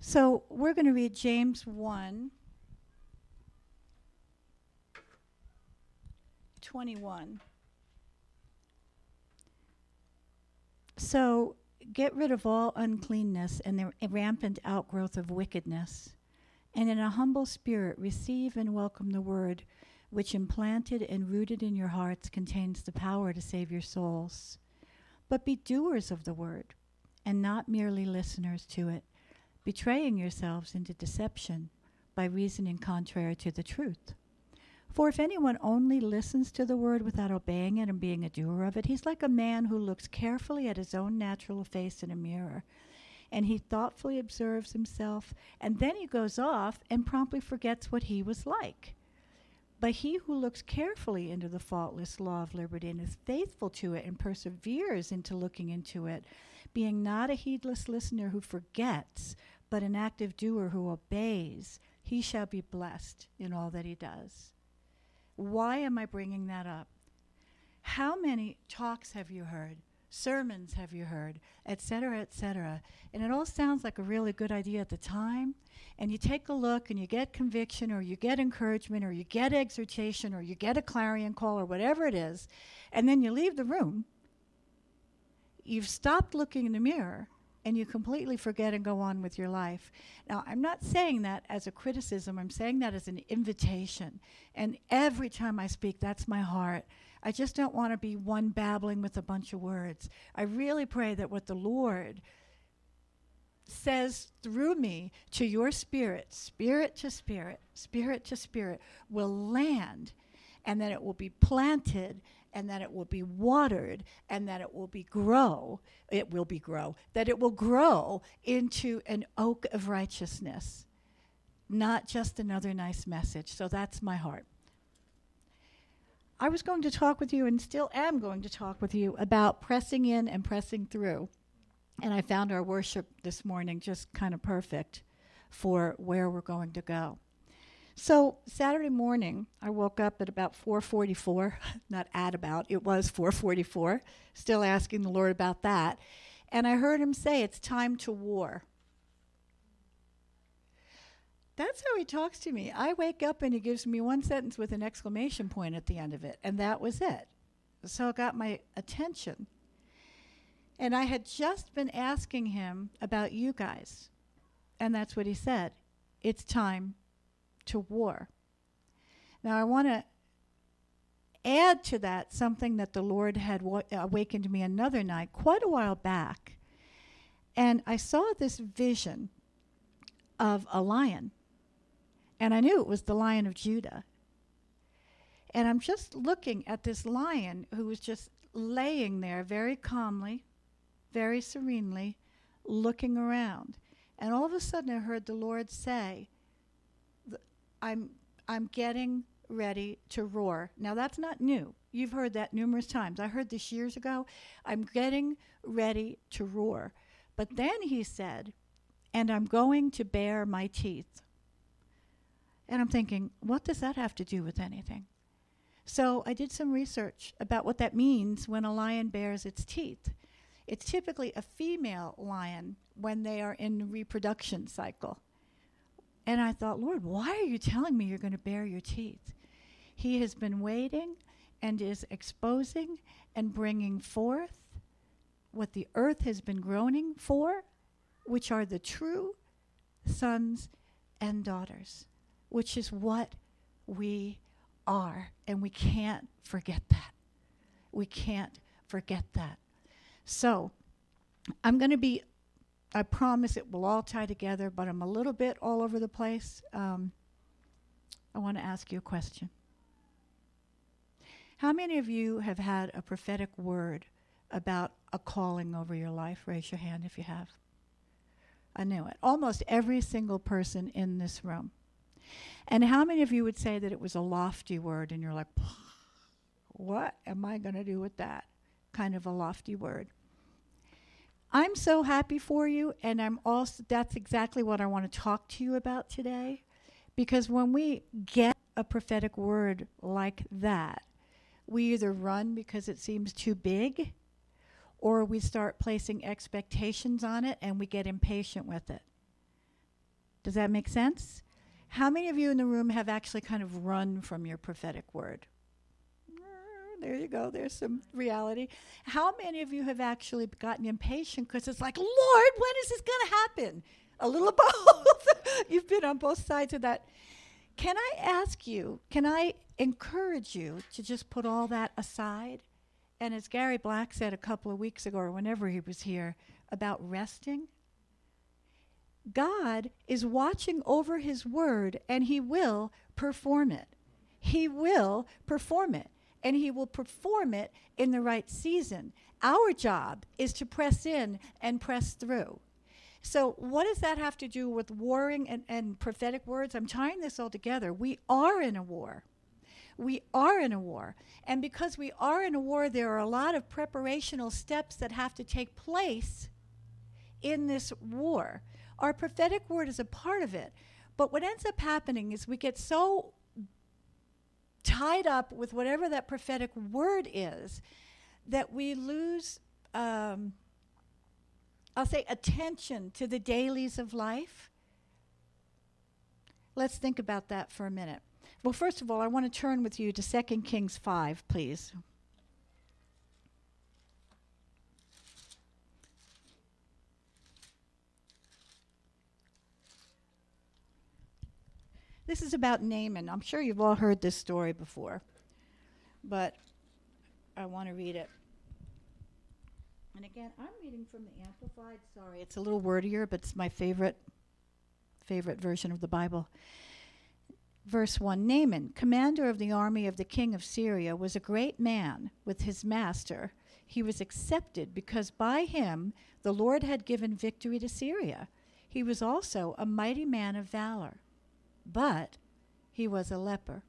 So we're going to read James 1 21. So get rid of all uncleanness and the rampant outgrowth of wickedness, and in a humble spirit receive and welcome the word which implanted and rooted in your hearts contains the power to save your souls. But be doers of the word, and not merely listeners to it, betraying yourselves into deception by reasoning contrary to the truth. For if anyone only listens to the word without obeying it and being a doer of it, he's like a man who looks carefully at his own natural face in a mirror. And he thoughtfully observes himself, and then he goes off and promptly forgets what he was like. But he who looks carefully into the faultless law of liberty and is faithful to it and perseveres into looking into it, being not a heedless listener who forgets, but an active doer who obeys, he shall be blessed in all that he does. Why am I bringing that up? How many talks have you heard? Sermons have you heard? Etc., etc. And it all sounds like a really good idea at the time. And you take a look and you get conviction or you get encouragement or you get exhortation or you get a clarion call or whatever it is. And then you leave the room. You've stopped looking in the mirror and you completely forget and go on with your life. Now, I'm not saying that as a criticism, I'm saying that as an invitation. And every time I speak, that's my heart. I just don't want to be one babbling with a bunch of words. I really pray that what the Lord says through me to your spirit, spirit to spirit, spirit to spirit, will land and then it will be planted and that it will be watered and that it will be grow it will be grow that it will grow into an oak of righteousness not just another nice message. So that's my heart. I was going to talk with you and still am going to talk with you about pressing in and pressing through. And i found our worship this morning just kind of perfect for where we're going to go so Saturday morning, I woke up at about 4:44, not at about, it was 4:44, still asking the Lord about that. And I heard him say it's time to war. That's how he talks to me. I wake up and he gives me one sentence with an exclamation point at the end of it, and that was it. So it got my attention. And I had just been asking him about you guys. And that's what he said. It's time to war. Now, I want to add to that something that the Lord had wa- awakened me another night, quite a while back. And I saw this vision of a lion. And I knew it was the lion of Judah. And I'm just looking at this lion who was just laying there very calmly, very serenely, looking around. And all of a sudden, I heard the Lord say, I'm I'm getting ready to roar. Now that's not new. You've heard that numerous times. I heard this years ago. I'm getting ready to roar. But then he said, and I'm going to bare my teeth. And I'm thinking, what does that have to do with anything? So I did some research about what that means when a lion bares its teeth. It's typically a female lion when they are in reproduction cycle. And I thought, Lord, why are you telling me you're going to bare your teeth? He has been waiting and is exposing and bringing forth what the earth has been groaning for, which are the true sons and daughters, which is what we are. And we can't forget that. We can't forget that. So, I'm going to be I promise it will all tie together, but I'm a little bit all over the place. Um, I want to ask you a question. How many of you have had a prophetic word about a calling over your life? Raise your hand if you have. I knew it. Almost every single person in this room. And how many of you would say that it was a lofty word and you're like, what am I going to do with that? Kind of a lofty word. I'm so happy for you, and I'm also that's exactly what I want to talk to you about today. Because when we get a prophetic word like that, we either run because it seems too big, or we start placing expectations on it and we get impatient with it. Does that make sense? How many of you in the room have actually kind of run from your prophetic word? There you go. There's some reality. How many of you have actually gotten impatient because it's like, Lord, when is this going to happen? A little both. You've been on both sides of that. Can I ask you, can I encourage you to just put all that aside? And as Gary Black said a couple of weeks ago, or whenever he was here, about resting, God is watching over his word and he will perform it. He will perform it and he will perform it in the right season. Our job is to press in and press through. So, what does that have to do with warring and, and prophetic words? I'm tying this all together. We are in a war. We are in a war. And because we are in a war, there are a lot of preparational steps that have to take place in this war. Our prophetic word is a part of it. But what ends up happening is we get so tied up with whatever that prophetic word is that we lose, um, I'll say, attention to the dailies of life. Let's think about that for a minute. Well, first of all, I want to turn with you to 2 Kings 5, please. This is about Naaman. I'm sure you've all heard this story before, but I want to read it. And again, I'm reading from the Amplified. Sorry, it's a little wordier, but it's my favorite favorite version of the Bible. Verse 1 Naaman, commander of the army of the king of Syria, was a great man with his master. He was accepted because by him the Lord had given victory to Syria. He was also a mighty man of valor but he was a leper.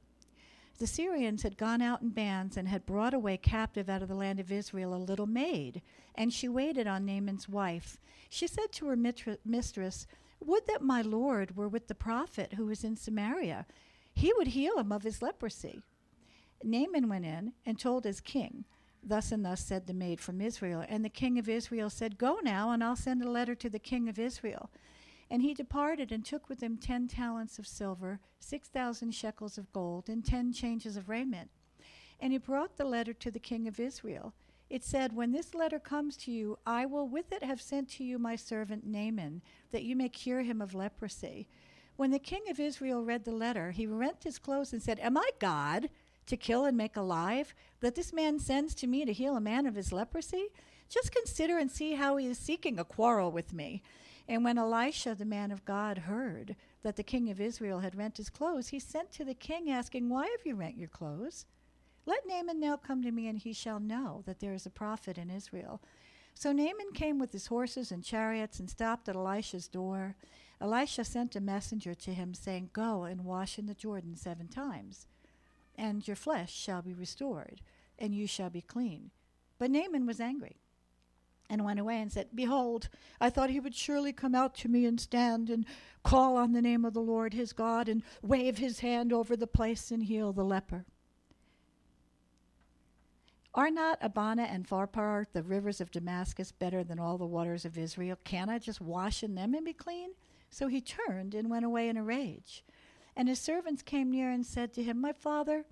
The Syrians had gone out in bands and had brought away captive out of the land of Israel a little maid, and she waited on Naaman's wife. She said to her mistress, Would that my lord were with the prophet who is in Samaria. He would heal him of his leprosy. Naaman went in and told his king, Thus and thus said the maid from Israel. And the king of Israel said, Go now, and I'll send a letter to the king of Israel. And he departed and took with him ten talents of silver, six thousand shekels of gold, and ten changes of raiment. And he brought the letter to the king of Israel. It said, When this letter comes to you, I will with it have sent to you my servant Naaman, that you may cure him of leprosy. When the king of Israel read the letter, he rent his clothes and said, Am I God to kill and make alive, that this man sends to me to heal a man of his leprosy? Just consider and see how he is seeking a quarrel with me. And when Elisha, the man of God, heard that the king of Israel had rent his clothes, he sent to the king, asking, Why have you rent your clothes? Let Naaman now come to me, and he shall know that there is a prophet in Israel. So Naaman came with his horses and chariots and stopped at Elisha's door. Elisha sent a messenger to him, saying, Go and wash in the Jordan seven times, and your flesh shall be restored, and you shall be clean. But Naaman was angry and went away and said, Behold, I thought he would surely come out to me and stand and call on the name of the Lord his God and wave his hand over the place and heal the leper. Are not Abana and Pharpar, the rivers of Damascus, better than all the waters of Israel? Can I just wash in them and be clean? So he turned and went away in a rage. And his servants came near and said to him, My father,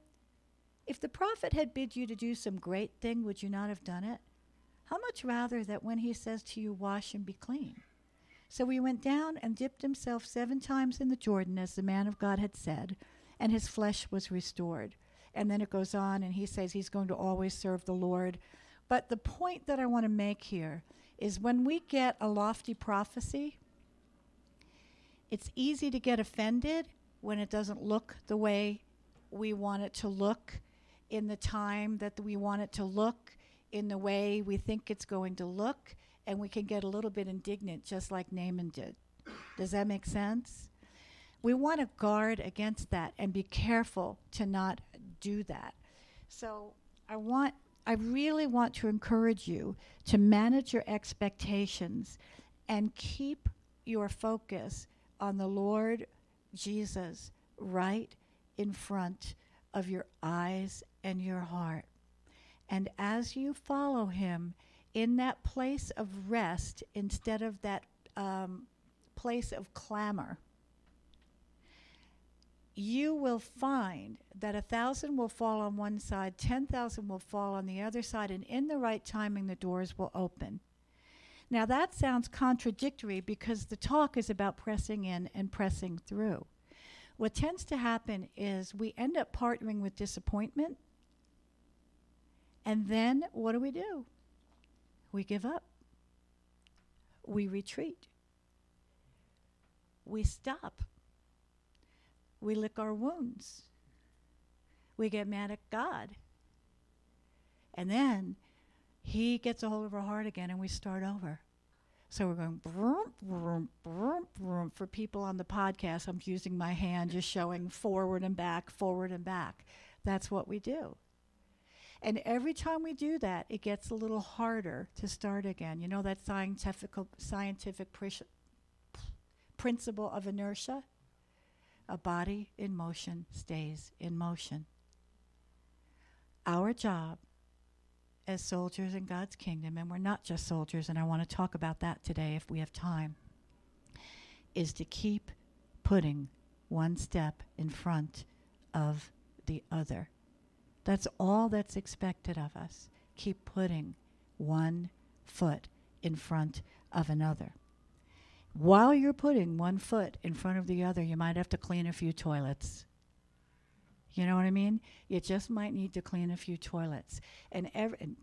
if the prophet had bid you to do some great thing, would you not have done it? How much rather that when he says to you, Wash and be clean? So he went down and dipped himself seven times in the Jordan, as the man of God had said, and his flesh was restored. And then it goes on, and he says he's going to always serve the Lord. But the point that I want to make here is when we get a lofty prophecy, it's easy to get offended when it doesn't look the way we want it to look in the time that we want it to look in the way we think it's going to look, and we can get a little bit indignant, just like Naaman did. Does that make sense? We want to guard against that and be careful to not do that. So I want I really want to encourage you to manage your expectations and keep your focus on the Lord Jesus right in front of your eyes and your heart. And as you follow him in that place of rest instead of that um, place of clamor, you will find that a thousand will fall on one side, 10,000 will fall on the other side, and in the right timing, the doors will open. Now, that sounds contradictory because the talk is about pressing in and pressing through. What tends to happen is we end up partnering with disappointment, and then what do we do? We give up, we retreat, we stop we lick our wounds. We get mad at God. And then he gets a hold of our heart again and we start over. So we're going vroom, vroom, vroom, vroom. For people on the podcast, I'm using my hand just showing forward and back, forward and back. That's what we do. And every time we do that, it gets a little harder to start again. You know that scientific scientific principle of inertia? A body in motion stays in motion. Our job as soldiers in God's kingdom, and we're not just soldiers, and I want to talk about that today if we have time, is to keep putting one step in front of the other. That's all that's expected of us. Keep putting one foot in front of another. While you're putting one foot in front of the other, you might have to clean a few toilets. You know what I mean? You just might need to clean a few toilets. And, ev- and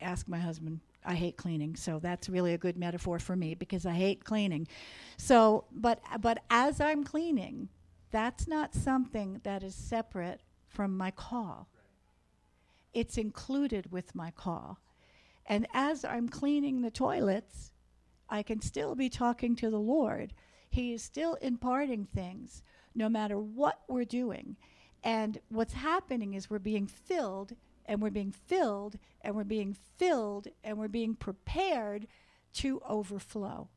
ask my husband, I hate cleaning, so that's really a good metaphor for me because I hate cleaning. So, but but as I'm cleaning, that's not something that is separate from my call. It's included with my call. And as I'm cleaning the toilets, I can still be talking to the Lord. He is still imparting things no matter what we're doing. And what's happening is we're being filled and we're being filled and we're being filled and we're being prepared to overflow.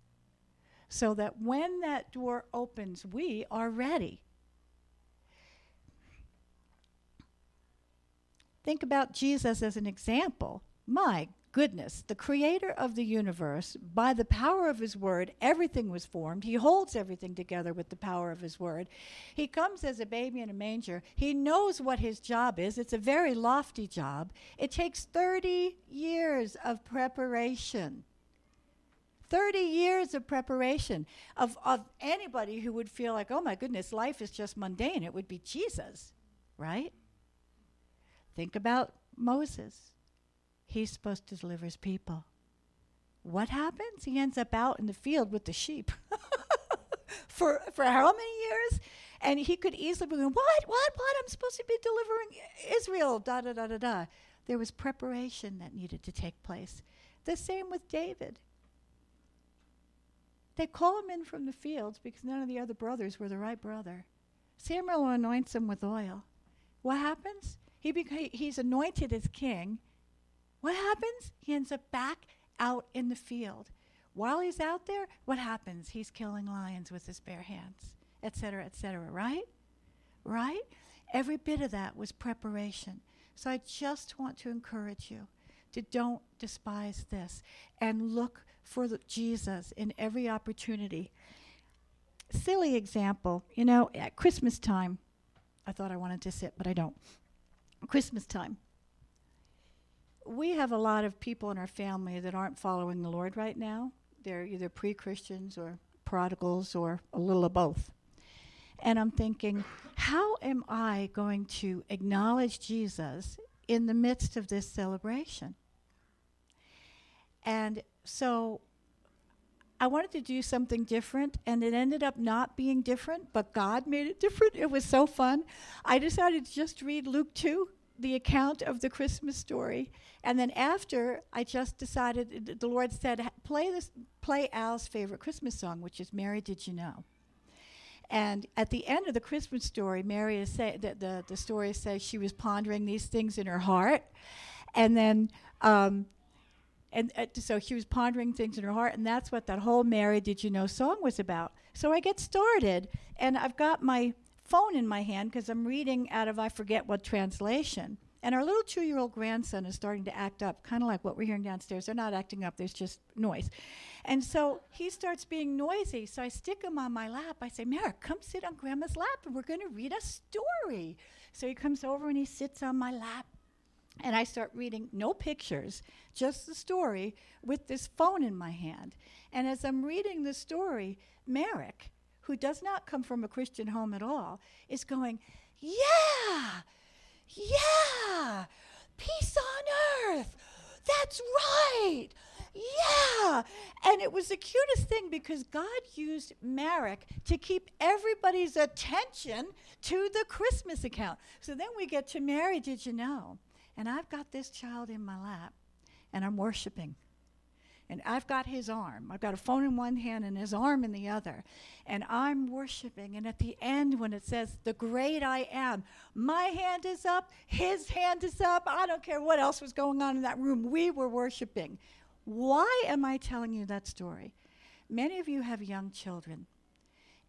So that when that door opens, we are ready. Think about Jesus as an example. My goodness, the creator of the universe, by the power of his word, everything was formed. He holds everything together with the power of his word. He comes as a baby in a manger. He knows what his job is. It's a very lofty job. It takes 30 years of preparation. 30 years of preparation of, of anybody who would feel like, oh my goodness, life is just mundane. It would be Jesus, right? Think about Moses he's supposed to deliver his people. What happens? He ends up out in the field with the sheep. for for how many years? And he could easily be going, What? What? What? I'm supposed to be delivering Israel. Da da da da da. There was preparation that needed to take place. The same with David. They call him in from the fields because none of the other brothers were the right brother. Samuel anoints him with oil. What happens? He beca- he's anointed as king. What happens? He ends up back out in the field. While he's out there, what happens? He's killing lions with his bare hands, etc., etc., right? Right? Every bit of that was preparation. So I just want to encourage you to don't despise this and look for Jesus in every opportunity. Silly example, you know, at Christmas time, I thought I wanted to sit, but I don't. Christmas time, we have a lot of people in our family that aren't following the Lord right now. They're either pre Christians or prodigals or a little of both. And I'm thinking, how am I going to acknowledge Jesus in the midst of this celebration? And so I wanted to do something different, and it ended up not being different, but God made it different. It was so fun. I decided to just read Luke 2 the account of the Christmas story. And then after, I just decided, the Lord said, play, this, play Al's favorite Christmas song, which is Mary Did You Know? And at the end of the Christmas story, Mary is say, the, the, the story says she was pondering these things in her heart. And then, um, and uh, so she was pondering things in her heart, and that's what that whole Mary Did You Know song was about. So I get started, and I've got my phone in my hand because I'm reading out of I forget what translation. And our little two year old grandson is starting to act up, kind of like what we're hearing downstairs. They're not acting up, there's just noise. And so he starts being noisy. So I stick him on my lap. I say, Merrick, come sit on grandma's lap and we're going to read a story. So he comes over and he sits on my lap. And I start reading, no pictures, just the story with this phone in my hand. And as I'm reading the story, Merrick, who does not come from a Christian home at all, is going, Yeah, yeah, peace on earth. That's right. Yeah. And it was the cutest thing because God used Merrick to keep everybody's attention to the Christmas account. So then we get to Mary, did you know? And I've got this child in my lap and I'm worshiping. And I've got his arm. I've got a phone in one hand and his arm in the other. And I'm worshiping. And at the end, when it says, The great I am, my hand is up, his hand is up. I don't care what else was going on in that room. We were worshiping. Why am I telling you that story? Many of you have young children.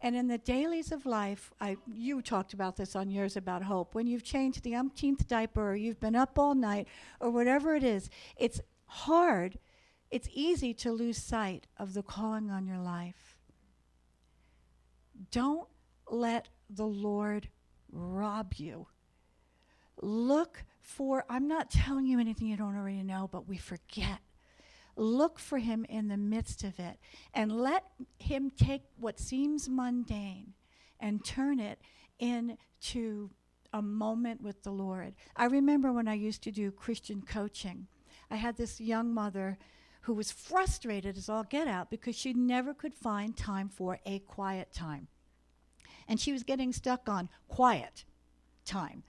And in the dailies of life, I, you talked about this on yours about hope. When you've changed the umpteenth diaper, or you've been up all night, or whatever it is, it's hard, it's easy to lose sight of the calling on your life. Don't let the Lord rob you. Look for, I'm not telling you anything you don't already know, but we forget. Look for him in the midst of it and let him take what seems mundane and turn it into a moment with the Lord. I remember when I used to do Christian coaching, I had this young mother who was frustrated as all get out because she never could find time for a quiet time. And she was getting stuck on quiet time.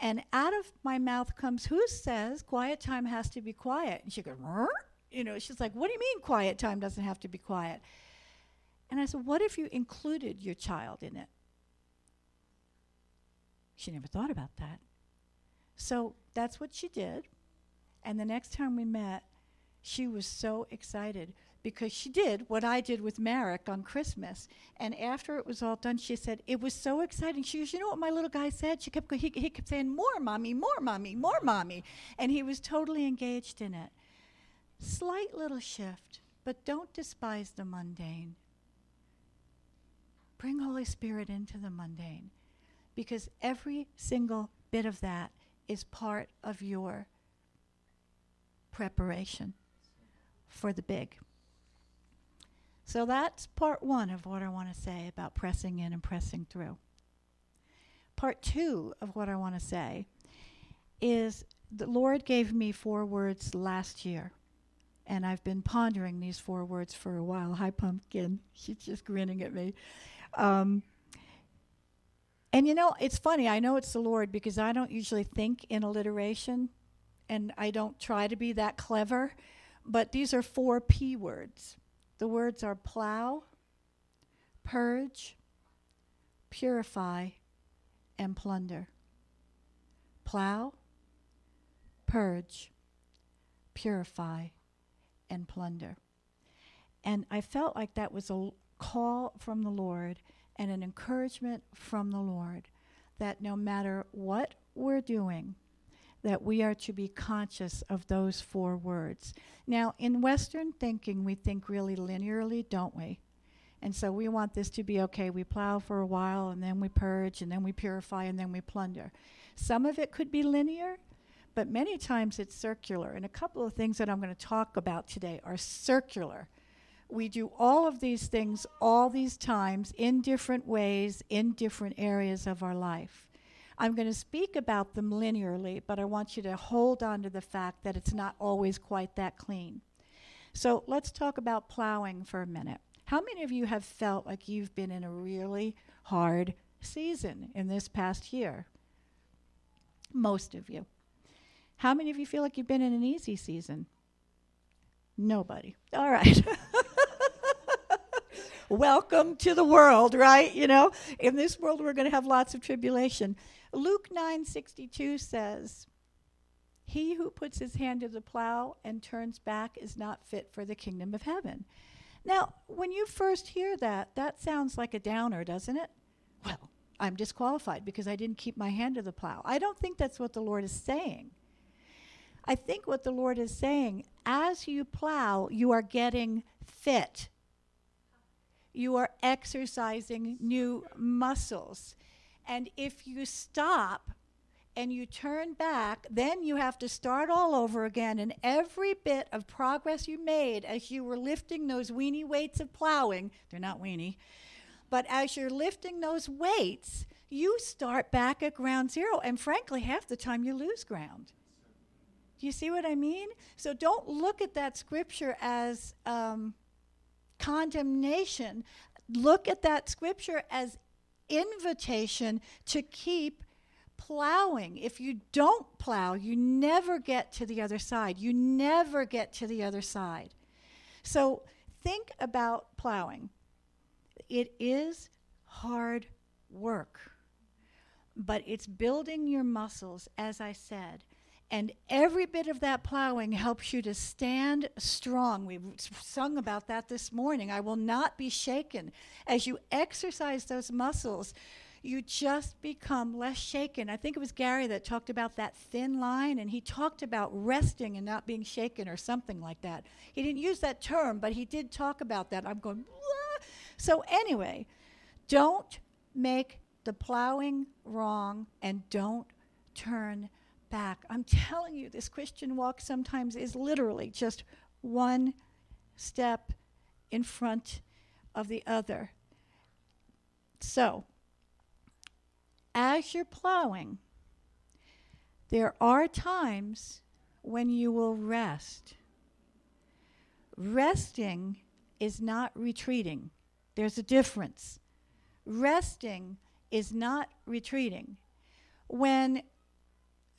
And out of my mouth comes, Who says quiet time has to be quiet? And she goes, you know, she's like, What do you mean quiet time doesn't have to be quiet? And I said, What if you included your child in it? She never thought about that. So that's what she did. And the next time we met, she was so excited because she did what I did with Merrick on Christmas. And after it was all done, she said, It was so exciting. She goes, You know what my little guy said? She kept, he, he kept saying, More, mommy, more, mommy, more, mommy. And he was totally engaged in it. Slight little shift, but don't despise the mundane. Bring Holy Spirit into the mundane because every single bit of that is part of your preparation for the big. So that's part one of what I want to say about pressing in and pressing through. Part two of what I want to say is the Lord gave me four words last year and I've been pondering these four words for a while. Hi, pumpkin. She's just grinning at me. Um, and you know, it's funny. I know it's the Lord because I don't usually think in alliteration, and I don't try to be that clever. But these are four P words. The words are plow, purge, purify, and plunder. Plow, purge, purify, and plunder. And I felt like that was a call from the Lord and an encouragement from the Lord that no matter what we're doing, that we are to be conscious of those four words. Now, in Western thinking, we think really linearly, don't we? And so we want this to be okay. We plow for a while, and then we purge, and then we purify, and then we plunder. Some of it could be linear, but many times it's circular. And a couple of things that I'm going to talk about today are circular. We do all of these things all these times in different ways, in different areas of our life. I'm going to speak about them linearly, but I want you to hold on to the fact that it's not always quite that clean. So let's talk about plowing for a minute. How many of you have felt like you've been in a really hard season in this past year? Most of you. How many of you feel like you've been in an easy season? Nobody. All right. Welcome to the world, right? You know, in this world we're going to have lots of tribulation. Luke 9:62 says, "He who puts his hand to the plow and turns back is not fit for the kingdom of heaven." Now, when you first hear that, that sounds like a downer, doesn't it? Well, I'm disqualified because I didn't keep my hand to the plow. I don't think that's what the Lord is saying. I think what the Lord is saying, as you plow, you are getting fit. You are exercising new muscles. And if you stop and you turn back, then you have to start all over again. And every bit of progress you made as you were lifting those weeny weights of plowing, they're not weeny, but as you're lifting those weights, you start back at ground zero. And frankly, half the time you lose ground. Do you see what I mean? So don't look at that scripture as um, condemnation. Look at that scripture as invitation to keep plowing. If you don't plow, you never get to the other side. You never get to the other side. So think about plowing. It is hard work, but it's building your muscles, as I said. And every bit of that plowing helps you to stand strong. We've sung about that this morning. I will not be shaken. As you exercise those muscles, you just become less shaken. I think it was Gary that talked about that thin line, and he talked about resting and not being shaken or something like that. He didn't use that term, but he did talk about that. I'm going, Wah! so anyway, don't make the plowing wrong and don't turn back. I'm telling you, this Christian walk sometimes is literally just one step in front of the other. So, as you're plowing, there are times when you will rest. Resting is not retreating. There's a difference. Resting is not retreating. When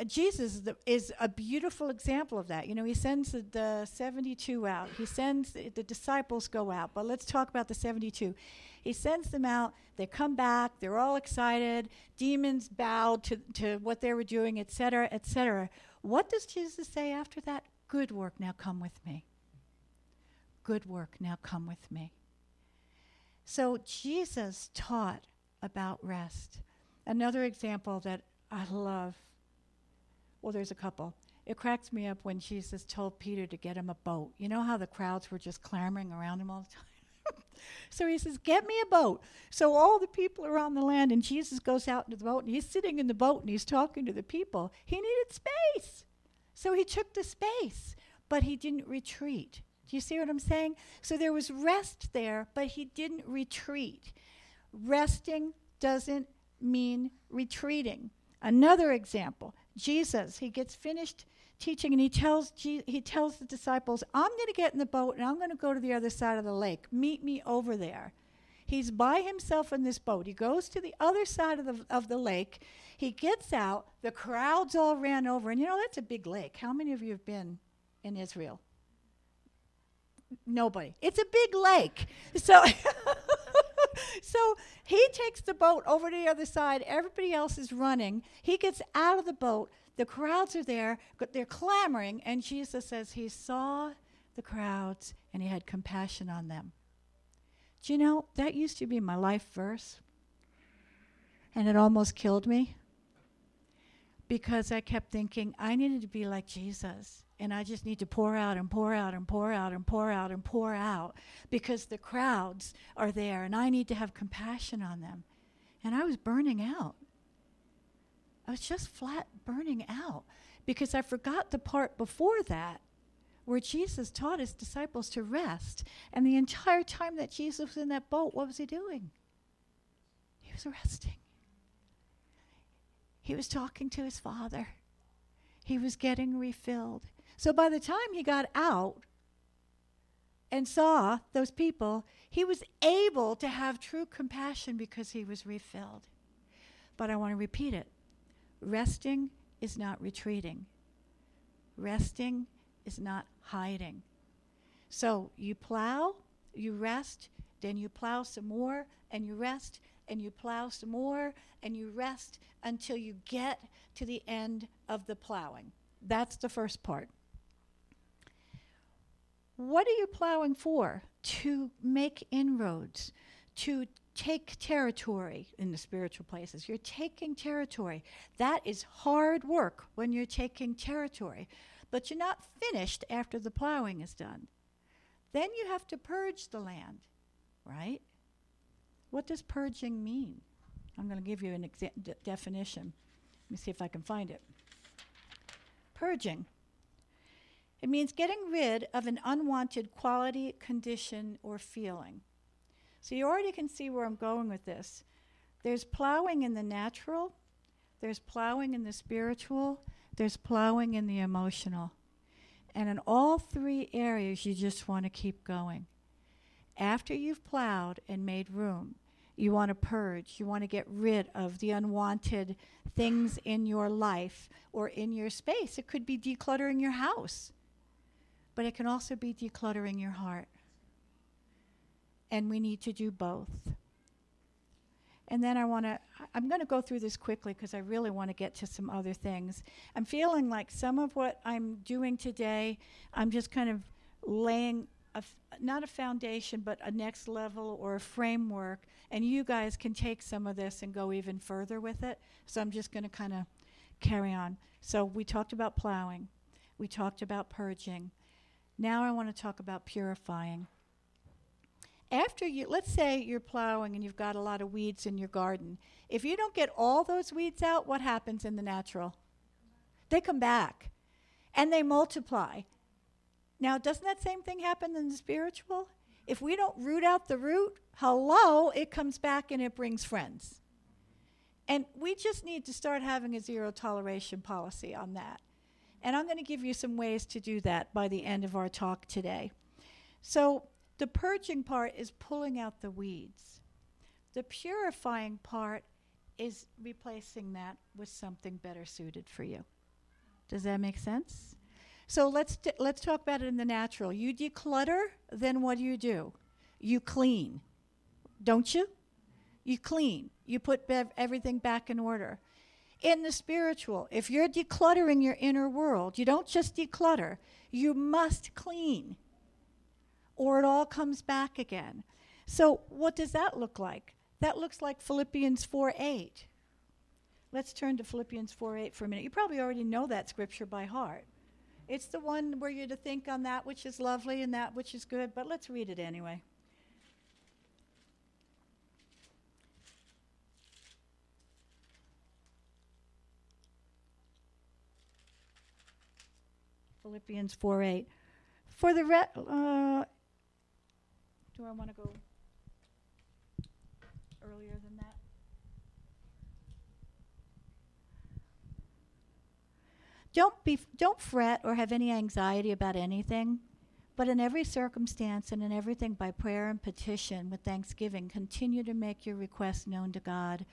Jesus is, a beautiful example of that. You know, he sends the, the 72 out. He sends the, the, disciples go out. But let's talk about the 72. He sends them out. They come back. They're all excited. Demons bowed to, to what they were doing, etc., etc. What does Jesus say after that? Good work, now come with me. Good work, now come with me. So Jesus taught about rest. Another example that I love well, there's a couple. It cracks me up when Jesus told Peter to get him a boat. You know how the crowds were just clamoring around him all the time? so he says, Get me a boat. So all the people are on the land, and Jesus goes out into the boat, and he's sitting in the boat and he's talking to the people. He needed space. So he took the space, but he didn't retreat. Do you see what I'm saying? So there was rest there, but he didn't retreat. Resting doesn't mean retreating. Another example Jesus, he gets finished teaching and he tells he tells the disciples, "I'm going to get in the boat and I'm going to go to the other side of the lake. Meet me over there." He's by himself in this boat. He goes to the other side of the of the lake. He gets out. The crowds all ran over, and you know that's a big lake. How many of you have been in Israel? Nobody. It's a big lake. So so he takes the boat over to the other side. Everybody else is running. He gets out of the boat. The crowds are there. They're clamoring. And Jesus says he saw the crowds and he had compassion on them. Do you know, that used to be my life verse. And it almost killed me because I kept thinking I needed to be like Jesus and I just need to pour out and pour out and pour out and pour out and pour out because the crowds are there and I need to have compassion on them. And I was burning out. I was just flat burning out because I forgot the part before that where Jesus taught his disciples to rest. And the entire time that Jesus was in that boat, what was he doing? He was resting. He was talking to his Father. He was getting refilled. So by the time he got out and saw those people, he was able to have true compassion because he was refilled. But I want to repeat it resting is not retreating, resting is not hiding. So you plow, you rest, then you plow some more, and you rest, and you plow some more, and you rest until you get to the end of the plowing. That's the first part. What are you plowing for? To make inroads, to take territory in the spiritual places. You're taking territory. That is hard work when you're taking territory. but you're not finished after the plowing is done. Then you have to purge the land, right? What does purging mean? I'm going to give you an exa- definition. Let me see if I can find it. Purging. It means getting rid of an unwanted quality, condition, or feeling. So you already can see where I'm going with this. There's plowing in the natural, there's plowing in the spiritual, there's plowing in the emotional. And in all three areas, you just want to keep going. After you've plowed and made room, you want to purge. You want to get rid of the unwanted things in your life or in your space. It could be decluttering your house, but it can also be decluttering your heart. And we need to do both. And then I want to, I'm going to go through this quickly because I really want to get to some other things. I'm feeling like some of what I'm doing today, I'm just kind of laying a f- not a foundation, but a next level or a framework. And you guys can take some of this and go even further with it. So I'm just going to kind of carry on. So we talked about plowing, we talked about purging. Now I want to talk about purifying after you, let's say you're plowing and you've got a lot of weeds in your garden. If you don't get all those weeds out, what happens in the natural? They come back and they multiply. Now, doesn't that same thing happen in the spiritual? If we don't root out the root, hello, it comes back and it brings friends. And we just need to start having a zero toleration policy on that. And I'm going to give you some ways to do that by the end of our talk today. So, the purging part is pulling out the weeds. The purifying part is replacing that with something better suited for you. Does that make sense? So let's t- let's talk about it in the natural. You declutter, then what do you do? You clean. Don't you? You clean. You put bev- everything back in order. In the spiritual, if you're decluttering your inner world, you don't just declutter, you must clean or it all comes back again. So, what does that look like? That looks like Philippians 4 8. Let's turn to Philippians 4 8 for a minute. You probably already know that scripture by heart. It's the one where you're to think on that which is lovely and that which is good, but let's read it anyway. Philippians 4 8. For the re- uh, do I want to go earlier than that? Don't be don't fret or have any anxiety about anything, but in every circumstance and in everything by prayer and petition with thanksgiving continue to make your requests known to God,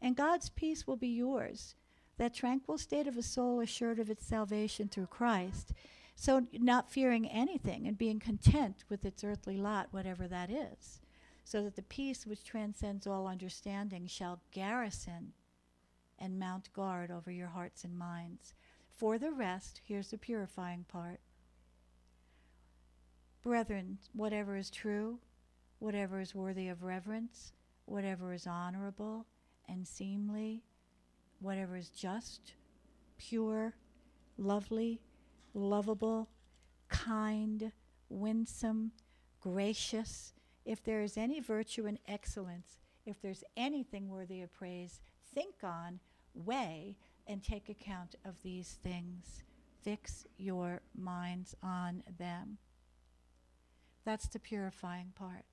and God's peace will be yours. That tranquil state of a soul assured of its salvation through Christ so, not fearing anything and being content with its earthly lot, whatever that is, so that the peace which transcends all understanding shall garrison and mount guard over your hearts and minds. For the rest, here's the purifying part. Brethren, whatever is true, whatever is worthy of reverence, whatever is honorable and seemly, whatever is just, pure, lovely, lovable, kind, winsome, gracious, if there is any virtue and excellence, if there's anything worthy of praise, think on, weigh, and take account of these things. Fix your minds on them. That's the purifying part.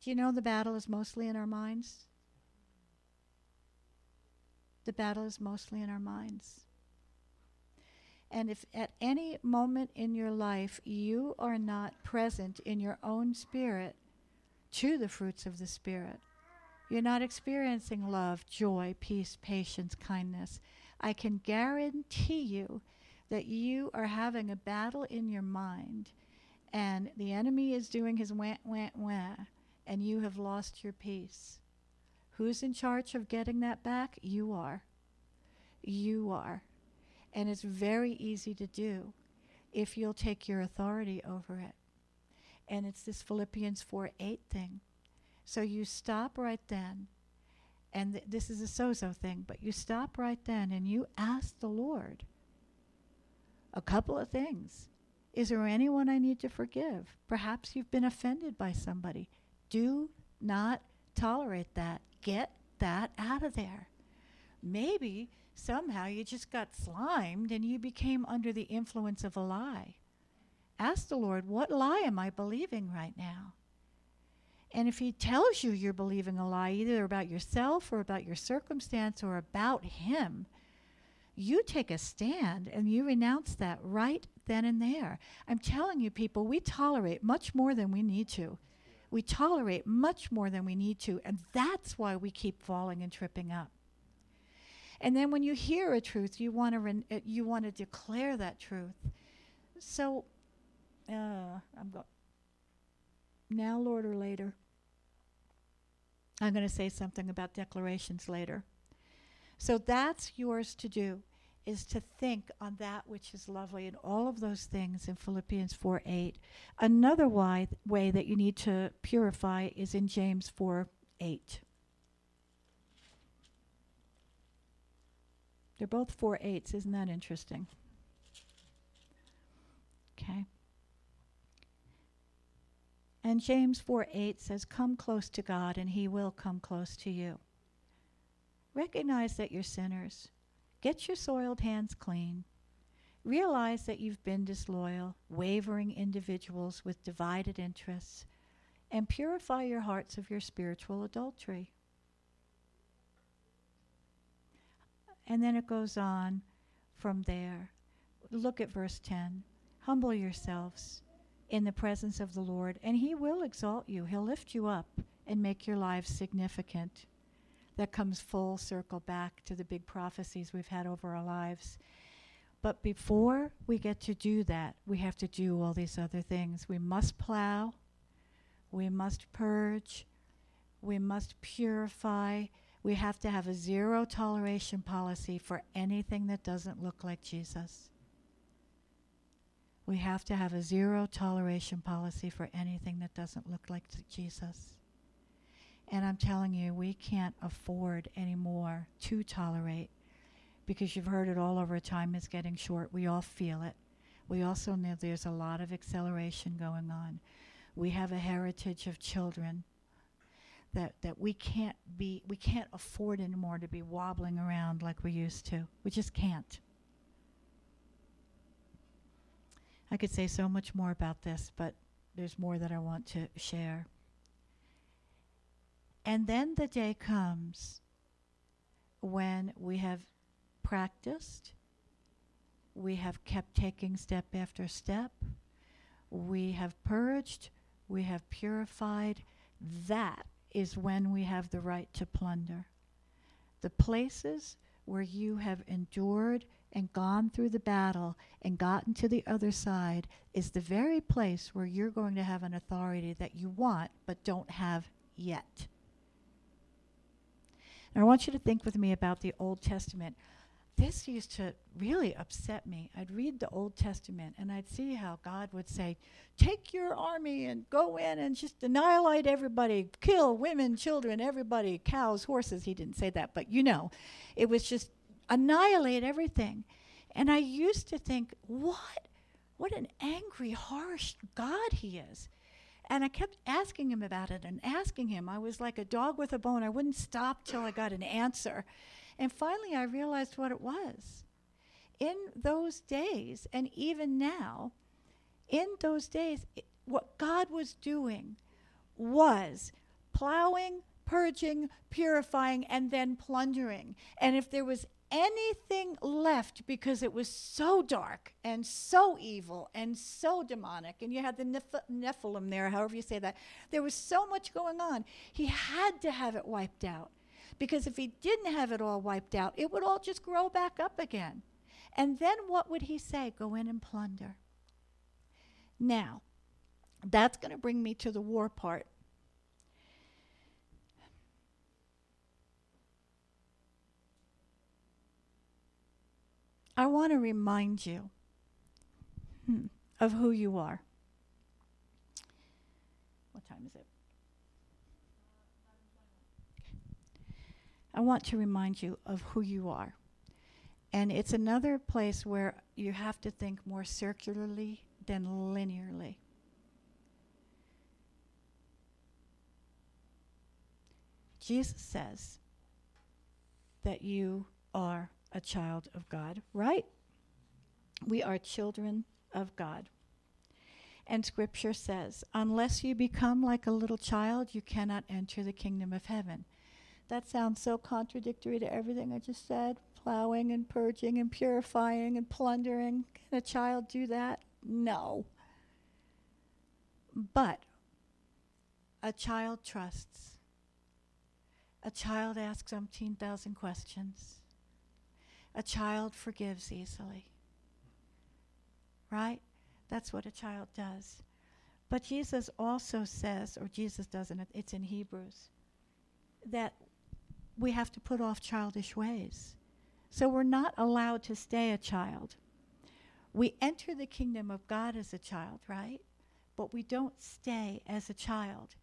Do you know the battle is mostly in our minds? The battle is mostly in our minds. And if at any moment in your life you are not present in your own spirit to the fruits of the Spirit, you're not experiencing love, joy, peace, patience, kindness, I can guarantee you that you are having a battle in your mind and the enemy is doing his wah, wah, wah, and you have lost your peace. Who's in charge of getting that back? You are. You are. And it's very easy to do if you'll take your authority over it. And it's this Philippians 4 8 thing. So you stop right then, and th- this is a sozo thing, but you stop right then and you ask the Lord, a couple of things. Is there anyone I need to forgive? Perhaps you've been offended by somebody. Do not tolerate that. Get that out of there. Maybe somehow you just got slimed and you became under the influence of a lie. Ask the Lord, what lie am I believing right now? And if He tells you you're believing a lie, either about yourself or about your circumstance or about Him, you take a stand and you renounce that right then and there. I'm telling you, people, we tolerate much more than we need to. We tolerate much more than we need to, and that's why we keep falling and tripping up. And then when you hear a truth, you want to ren- uh, you want to declare that truth. So, uh, I'm now, Lord, or later. I'm going to say something about declarations later. So that's yours to do is to think on that which is lovely and all of those things in Philippians 4 8. Another way, way that you need to purify is in James 4 8. They're both 4 8s. Isn't that interesting? Okay. And James 4 8 says, Come close to God, and he will come close to you. Recognize that you're sinners. Get your soiled hands clean. Realize that you've been disloyal, wavering individuals with divided interests, and purify your hearts of your spiritual adultery. And then it goes on from there. Look at verse 10. Humble yourselves in the presence of the Lord, and He will exalt you. He'll lift you up and make your lives significant that comes full circle back to the big prophecies we've had over our lives. But before we get to do that, we have to do all these other things. We must plow, we must purge, we must purify. We have to have a zero toleration policy for anything that doesn't look like Jesus. We have to have a zero toleration policy for anything that doesn't look like Jesus. And I'm telling you, we can't afford anymore to tolerate because you've heard it all over. Time is getting short. We all feel it. We also know there's a lot of acceleration going on. We have a heritage of children that, that we can't be we can't afford anymore to be wobbling around like we used to. We just can't. I could say so much more about this, but there's more that I want to share. And then the day comes when we have practiced, we have kept taking step after step, we have purged, we have purified. That is when we have the right to plunder. The places where you have endured and gone through the battle and gotten to the other side is the very place where you're going to have an authority that you want but don't have yet. And I want you to think with me about the Old Testament. This used to really upset me. I'd read the Old Testament and I'd see how God would say, Take your army and go in and just annihilate everybody, kill women, children, everybody, cows, horses. He didn't say that, but you know, it was just annihilate everything. And I used to think, What? What an angry, harsh God he is. And I kept asking him about it and asking him. I was like a dog with a bone. I wouldn't stop till I got an answer. And finally, I realized what it was. In those days, and even now, in those days, it, what God was doing was plowing, purging, purifying, and then plundering. And if there was anything left because it was so dark and so evil and so demonic. And you had the Neph- Nephilim there, however you say that. There was so much going on. He had to have it wiped out because if he didn't have it all wiped out, it would all just grow back up again. And then what would he say? Go in and plunder. Now, that's going to bring me to the war part. I want to remind you hmm, of who you are. What time is it? I want to remind you of who you are. And it's another place where you have to think more circularly than linearly. Jesus says that you are a child of God, right? We are children of God. And scripture says, unless you become like a little child, you cannot enter the kingdom of heaven. That sounds so contradictory to everything I just said plowing and purging and purifying and plundering. Can a child do that? No. But a child trusts. A child asks umpteen thousand questions. A child forgives easily. Right? That's what a child does. But Jesus also says, or Jesus doesn't, it's in Hebrews, that we have to put off childish ways. So we're not allowed to stay a child. We enter the kingdom of God as a child, right? But we don't stay as a child.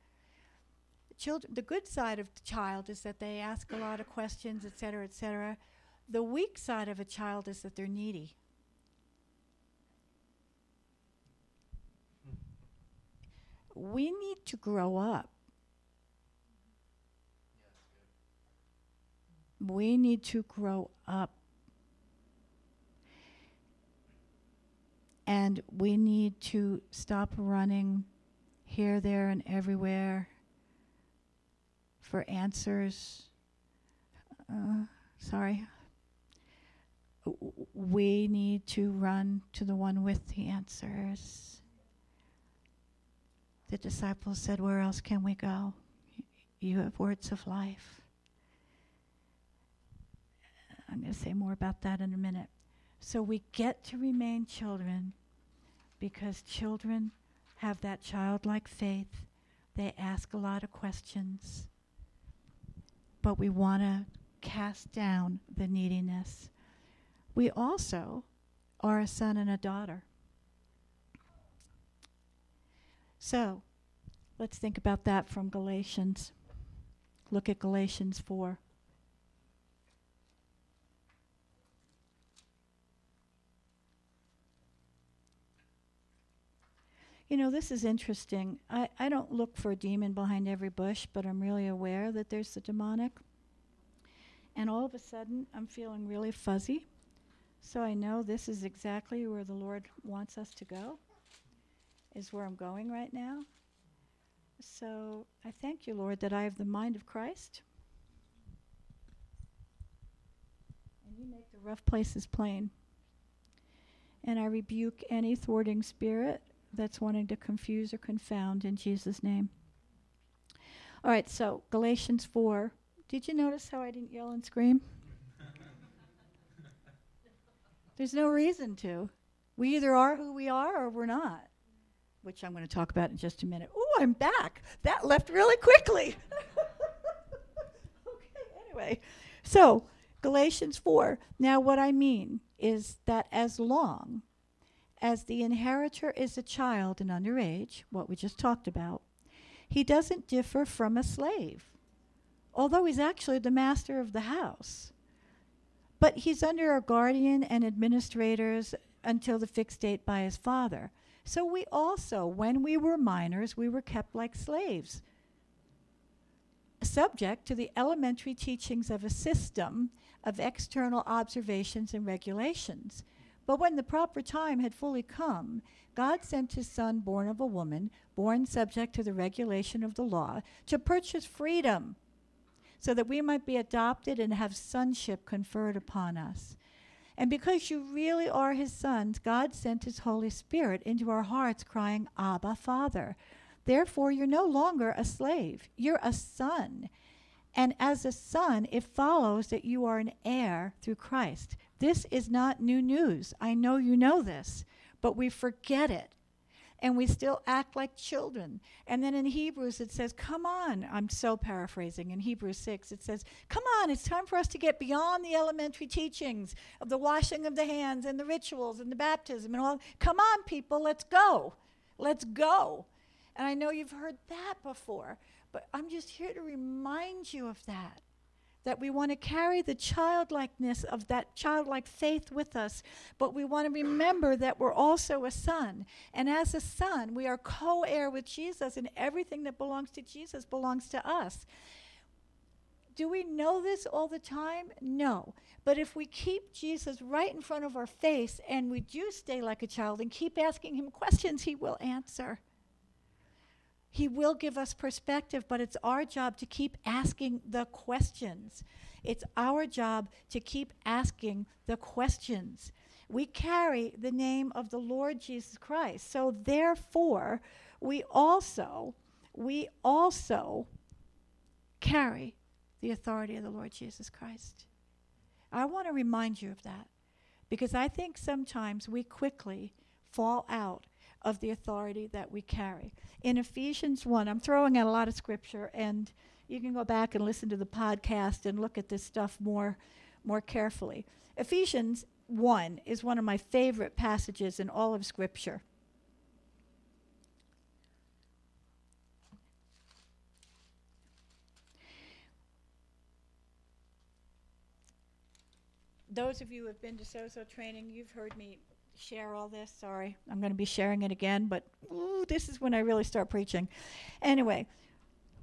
Children, the good side of the child is that they ask a lot of questions, et cetera, et cetera. The weak side of a child is that they're needy. we need to grow up. We need to grow up. And we need to stop running here, there, and everywhere for answers. Uh, sorry. We need to run to the one with the answers. The disciples said, Where else can we go? You have words of life. I'm going to say more about that in a minute. So we get to remain children because children have that childlike faith. They ask a lot of questions. But we want to cast down the neediness. We also are a son and a daughter. So, let's think about that from Galatians. Look at Galatians 4. You know, this is interesting. I, I don't look for a demon behind every bush, but I'm really aware that there's the demonic. And all of a sudden, I'm feeling really fuzzy. So I know this is exactly where the Lord wants us to go is where I'm going right now. So I thank you, Lord, that I have the mind of Christ. And you make the rough places plain. And I rebuke any thwarting spirit that's wanting to confuse or confound in Jesus' name. All right, so Galatians 4. Did you notice how I didn't yell and scream? There's no reason to. We either are who we are or we're not which I'm going to talk about in just a minute. Oh, I'm back. That left really quickly. okay, anyway. So, Galatians 4. Now, what I mean is that as long as the inheritor is a child and underage, what we just talked about, he doesn't differ from a slave, although he's actually the master of the house. But he's under a guardian and administrators until the fixed date by his father. So we also, when we were minors, we were kept like slaves, subject to the elementary teachings of a system of external observations and regulations. But when the proper time had fully come, God sent his son, born of a woman, born subject to the regulation of the law, to purchase freedom, so that we might be adopted and have sonship conferred upon us. And because you really are his sons, God sent his Holy Spirit into our hearts, crying, Abba, Father. Therefore, you're no longer a slave, you're a son. And as a son, it follows that you are an heir through Christ. This is not new news. I know you know this, but we forget it and we still act like children. And then in Hebrews it says, Come on. I'm so paraphrasing. In Hebrews 6, it says, Come on, it's time for us to get beyond the elementary teachings of the washing of the hands and the rituals and the baptism and all. Come on, people, let's go. Let's go. And I know you've heard that before, but I'm just here to remind you of that. That we want to carry the childlikeness of that childlike faith with us, but we want to remember that we're also a son. And as a son, we are co heir with Jesus, and everything that belongs to Jesus belongs to us. Do we know this all the time? No. But if we keep Jesus right in front of our face and we do stay like a child and keep asking him questions, he will answer. He will give us perspective, but it's our job to keep asking the questions. It's our job to keep asking the questions. We carry the name of the Lord Jesus Christ. So therefore, we also we also carry the authority of the Lord Jesus Christ. I want to remind you of that because I think sometimes we quickly fall out of the authority that we carry. In Ephesians 1, I'm throwing out a lot of scripture, and you can go back and listen to the podcast and look at this stuff more, more carefully. Ephesians 1 is one of my favorite passages in all of Scripture. those of you who have been to Sozo training, you've heard me share all this. Sorry, I'm going to be sharing it again, but ooh, this is when I really start preaching. Anyway,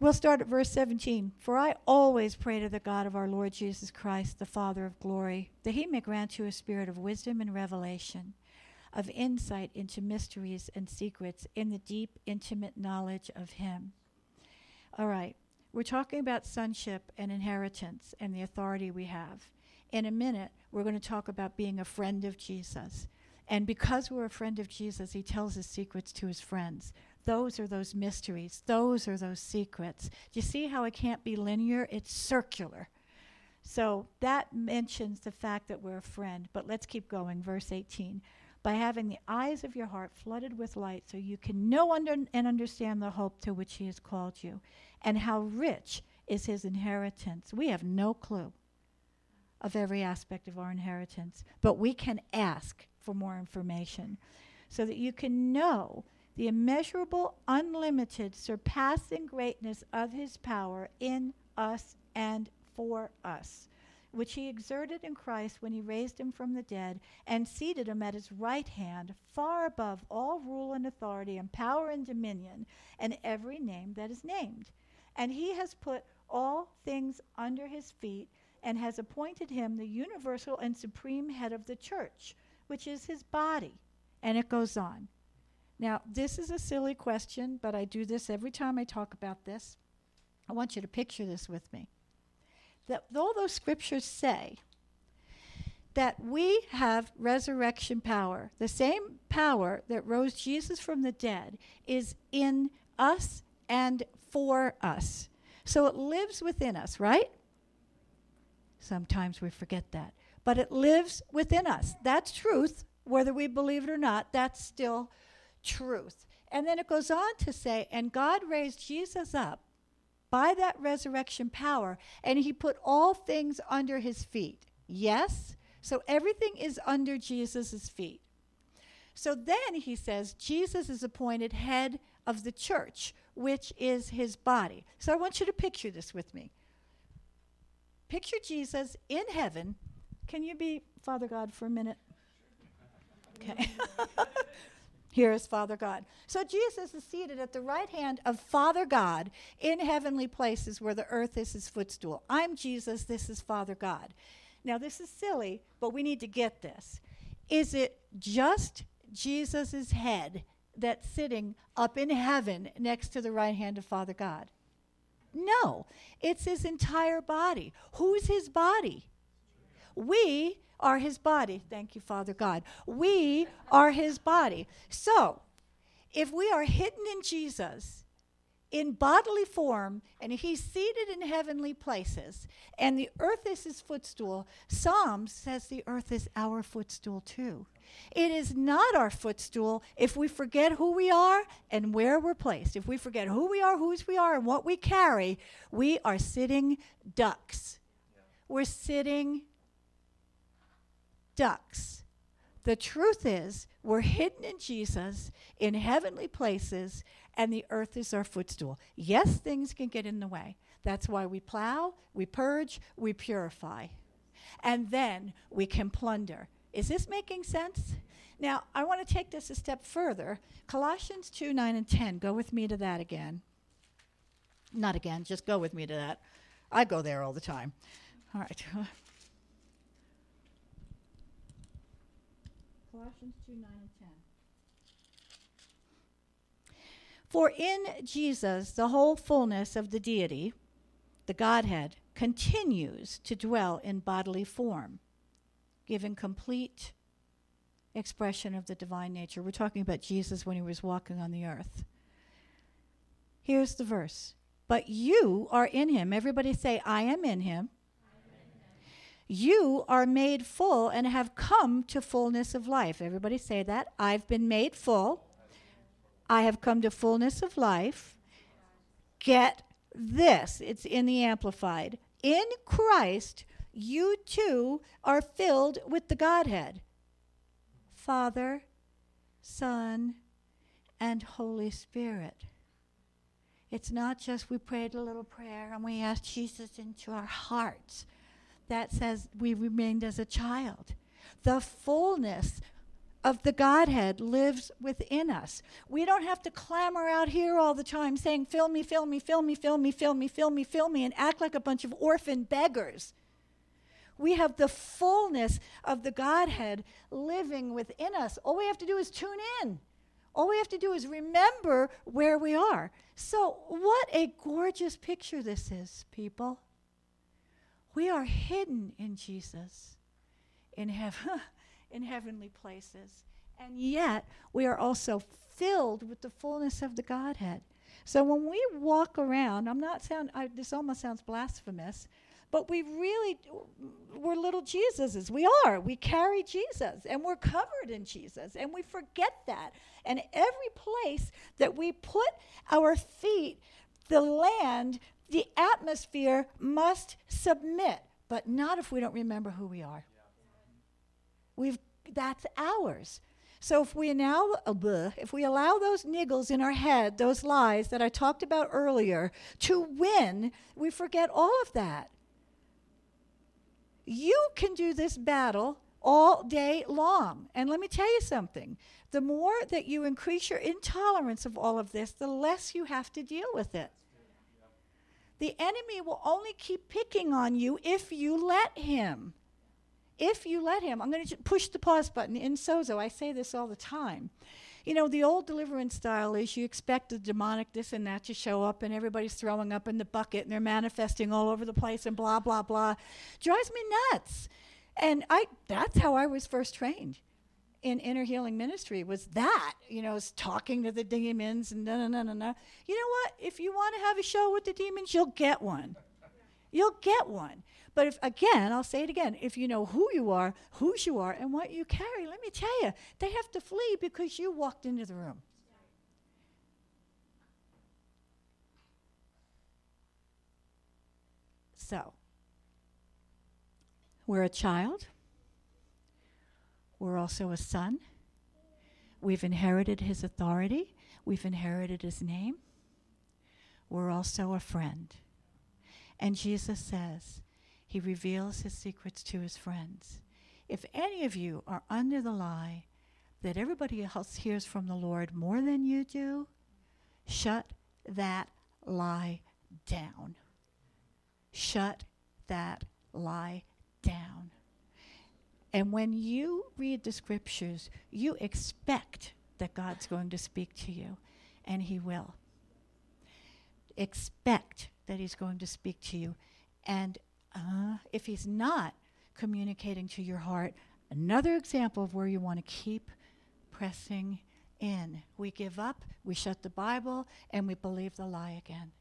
we'll start at verse 17. For I always pray to the God of our Lord Jesus Christ, the Father of glory, that he may grant you a spirit of wisdom and revelation, of insight into mysteries and secrets, in the deep, intimate knowledge of him. All right, we're talking about sonship and inheritance and the authority we have. In a minute, we're going to talk about being a friend of Jesus. And because we're a friend of Jesus, he tells his secrets to his friends. Those are those mysteries. Those are those secrets. Do you see how it can't be linear? It's circular. So that mentions the fact that we're a friend. But let's keep going. Verse 18. By having the eyes of your heart flooded with light, so you can know under and understand the hope to which he has called you, and how rich is his inheritance. We have no clue of every aspect of our inheritance, but we can ask for more information so that you can know the immeasurable, unlimited, surpassing greatness of his power in us and for us, which he exerted in Christ when he raised him from the dead and seated him at his right hand, far above all rule and authority and power and dominion, and every name that is named. And he has put all things under his feet and has appointed him the universal and supreme head of the church, which is his body. And it goes on. Now, this is a silly question, but I do this every time I talk about this. I want you to picture this with me. That all those scriptures say that we have resurrection power, the same power that rose Jesus from the dead is in us and for us. So it lives within us, right? Sometimes we forget that. But it lives within us. That's truth. Whether we believe it or not, that's still truth. And then it goes on to say, and God raised Jesus up by that resurrection power, and he put all things under his feet. Yes? So everything is under Jesus' feet. So then he says, Jesus is appointed head of the church, which is his body. So I want you to picture this with me. Picture Jesus in heaven. Can you be Father God for a minute? Okay. Here is Father God. So Jesus is seated at the right hand of Father God in heavenly places where the earth is his footstool. I'm Jesus, this is Father God. Now, this is silly, but we need to get this. Is it just Jesus' head that's sitting up in heaven next to the right hand of Father God? No, it's his entire body. Who's his body? We are his body. Thank you, Father God. We are his body. So, if we are hidden in Jesus in bodily form and he's seated in heavenly places and the earth is his footstool, Psalms says the earth is our footstool too. It is not our footstool if we forget who we are and where we're placed. If we forget who we are, whose we are, and what we carry, we are sitting ducks. Yeah. We're sitting ducks. The truth is, we're hidden in Jesus in heavenly places, and the earth is our footstool. Yes, things can get in the way. That's why we plow, we purge, we purify. And then we can plunder. Is this making sense? Now, I want to take this a step further. Colossians 2 9 and 10. Go with me to that again. Not again, just go with me to that. I go there all the time. All right. Colossians 2 9 and 10. For in Jesus, the whole fullness of the deity, the Godhead, continues to dwell in bodily form, giving complete expression of the divine nature. We're talking about Jesus when he was walking on the earth. Here's the verse. But you are in him. Everybody say, I am in him. You are made full and have come to fullness of life. Everybody say that. I've been made full I have come to fullness of life. Get this, it's in the Amplified. In Christ, you too are filled with the Godhead Father, Son, and Holy Spirit. It's not just we prayed a little prayer and we asked Jesus into our hearts. That says we remained as a child. The fullness of the Godhead lives within us. We don't have to clamor out here all the time saying, Fill me, fill me, fill me, fill me, fill me, fill me, fill me, and act like a bunch of orphan beggars. We have the fullness of the Godhead living within us. All we have to do is tune in. All we have to do is remember where we are. So, what a gorgeous picture this is, people. We are hidden in Jesus in heaven. in heavenly places. And yet, we are also filled with the fullness of the Godhead. So when we walk around, I'm not sound I, this almost sounds blasphemous, but we really we're little Jesuses. We are. We carry Jesus and we're covered in Jesus and we forget that. And every place that we put our feet, the land, the atmosphere must submit, but not if we don't remember who we are. We've that's ours. So if we now uh, if we allow those niggles in our head, those lies that I talked about earlier, to win, we forget all of that. You can do this battle all day long. And let me tell you something. The more that you increase your intolerance of all of this, the less you have to deal with it. The enemy will only keep picking on you if you let him if you let him, I'm going to push the pause button in Sozo. I say this all the time. You know, the old deliverance style is you expect the demonic this and that to show up, and everybody's throwing up in the bucket and they're manifesting all over the place and blah, blah, blah. Drives me nuts. And I that's how I was first trained in inner healing ministry was that you know was talking to the demons and no no no no you know what if you want to have a show with the demons you'll get one you'll get one but if again, I'll say it again, if you know who you are, whose you are, and what you carry, let me tell you, they have to flee because you walked into the room. So, we're a child. We're also a son. We've inherited his authority. We've inherited his name. We're also a friend. And Jesus says, he reveals his secrets to his friends. If any of you are under the lie that everybody else hears from the Lord more than you do, shut that lie down. Shut that lie down. And when you read the scriptures, you expect that God's going to speak to you, and He will. Expect that He's going to speak to you. And uh, if he's not communicating to your heart, another example of where you want to keep pressing in. We give up, we shut the Bible, and we believe the lie again.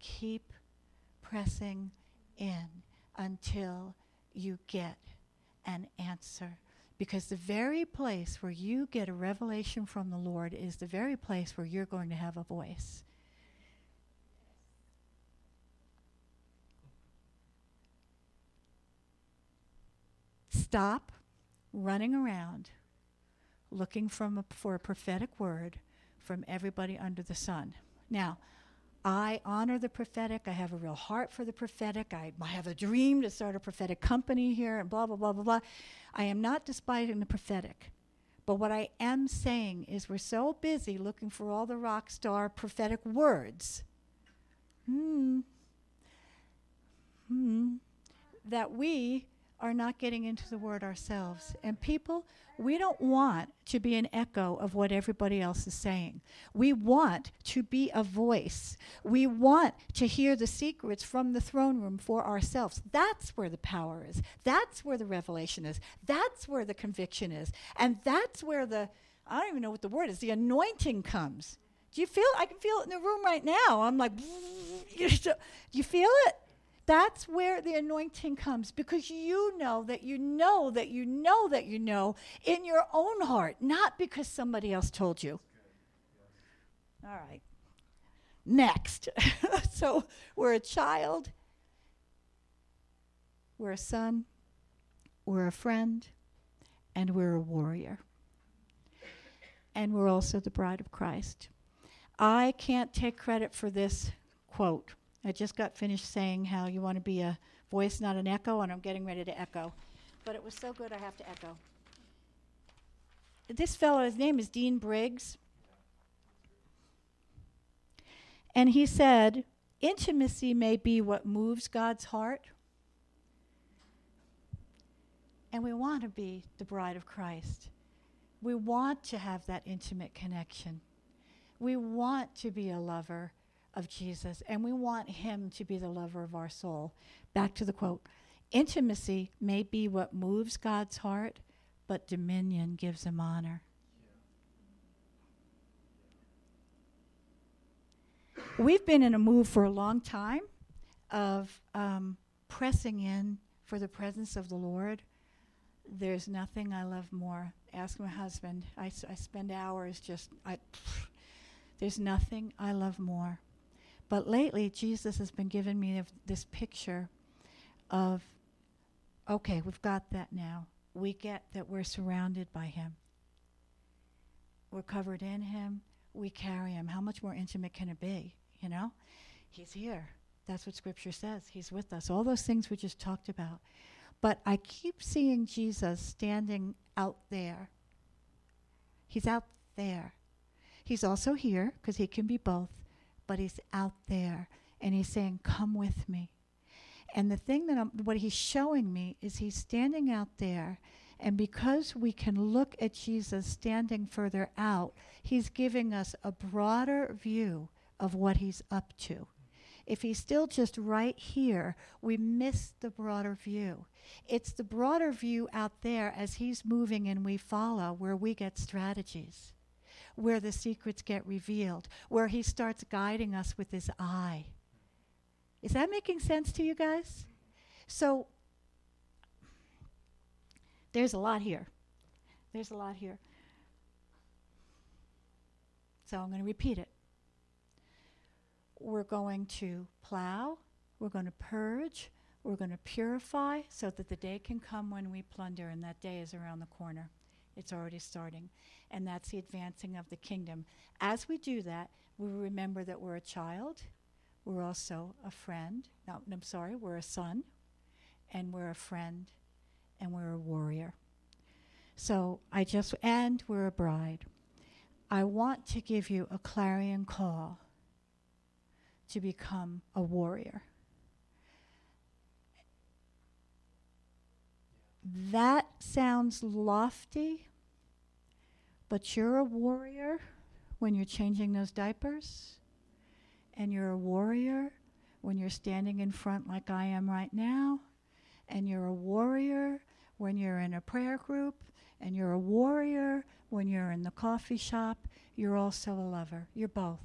Keep pressing in until you get an answer. Because the very place where you get a revelation from the Lord is the very place where you're going to have a voice. Stop running around looking a, for a prophetic word from everybody under the sun. Now, I honor the prophetic. I have a real heart for the prophetic. I, I have a dream to start a prophetic company here and blah, blah, blah, blah, blah. I am not despising the prophetic. But what I am saying is we're so busy looking for all the rock star prophetic words. Hmm. Hmm. That we are not getting into the word ourselves. And people, we don't want to be an echo of what everybody else is saying. We want to be a voice. We want to hear the secrets from the throne room for ourselves. That's where the power is. That's where the revelation is. That's where the conviction is. And that's where the, I don't even know what the word is, the anointing comes. Do you feel? I can feel it in the room right now. I'm like, do you feel it? That's where the anointing comes because you know that you know that you know that you know in your own heart, not because somebody else told you. All right. Next. so we're a child, we're a son, we're a friend, and we're a warrior. And we're also the bride of Christ. I can't take credit for this quote. I just got finished saying how you want to be a voice, not an echo, and I'm getting ready to echo. But it was so good, I have to echo. This fellow, his name is Dean Briggs. And he said, Intimacy may be what moves God's heart. And we want to be the bride of Christ. We want to have that intimate connection. We want to be a lover of Jesus, and we want him to be the lover of our soul. Back to the quote Intimacy may be what moves God's heart, but dominion gives him honor. We've been in a move for a long time of um, pressing in for the presence of the Lord. There's nothing I love more. Ask my husband. I, s- I spend hours just, I, there's nothing I love more but lately, Jesus has been giving me this picture of okay, we've got that now. We get that we're surrounded by Him, we're covered in Him, we carry Him. How much more intimate can it be? You know? He's here. That's what Scripture says. He's with us. All those things we just talked about. But I keep seeing Jesus standing out there. He's out there. He's also here because he can be both but he's out there and he's saying, Come with me. And the thing that I'm, what he's showing me is he's standing out there, and because we can look at Jesus standing further out, he's giving us a broader view of what he's up to. If he's still just right here, we miss the broader view. It's the broader view out there as he's moving and we follow where we get strategies where the secrets get revealed, where he starts guiding us with his eye. Is that making sense to you guys? So, there's a lot here. There's a lot here. So, I'm going to repeat it. We're going to plow, we're going to purge, we're going to purify so that the day can come when we plunder, and that day is around the corner. It's already starting. And that's the advancing of the kingdom. As we do that, we remember that we're a child, we're also a friend. No, I'm sorry, we're a son, and we're a friend, and we're a warrior. So I just, and we're a bride. I want to give you a clarion call to become a warrior. That sounds lofty, but you're a warrior when you're changing those diapers, and you're a warrior when you're standing in front like I am right now, and you're a warrior when you're in a prayer group, and you're a warrior when you're in the coffee shop. You're also a lover. You're both.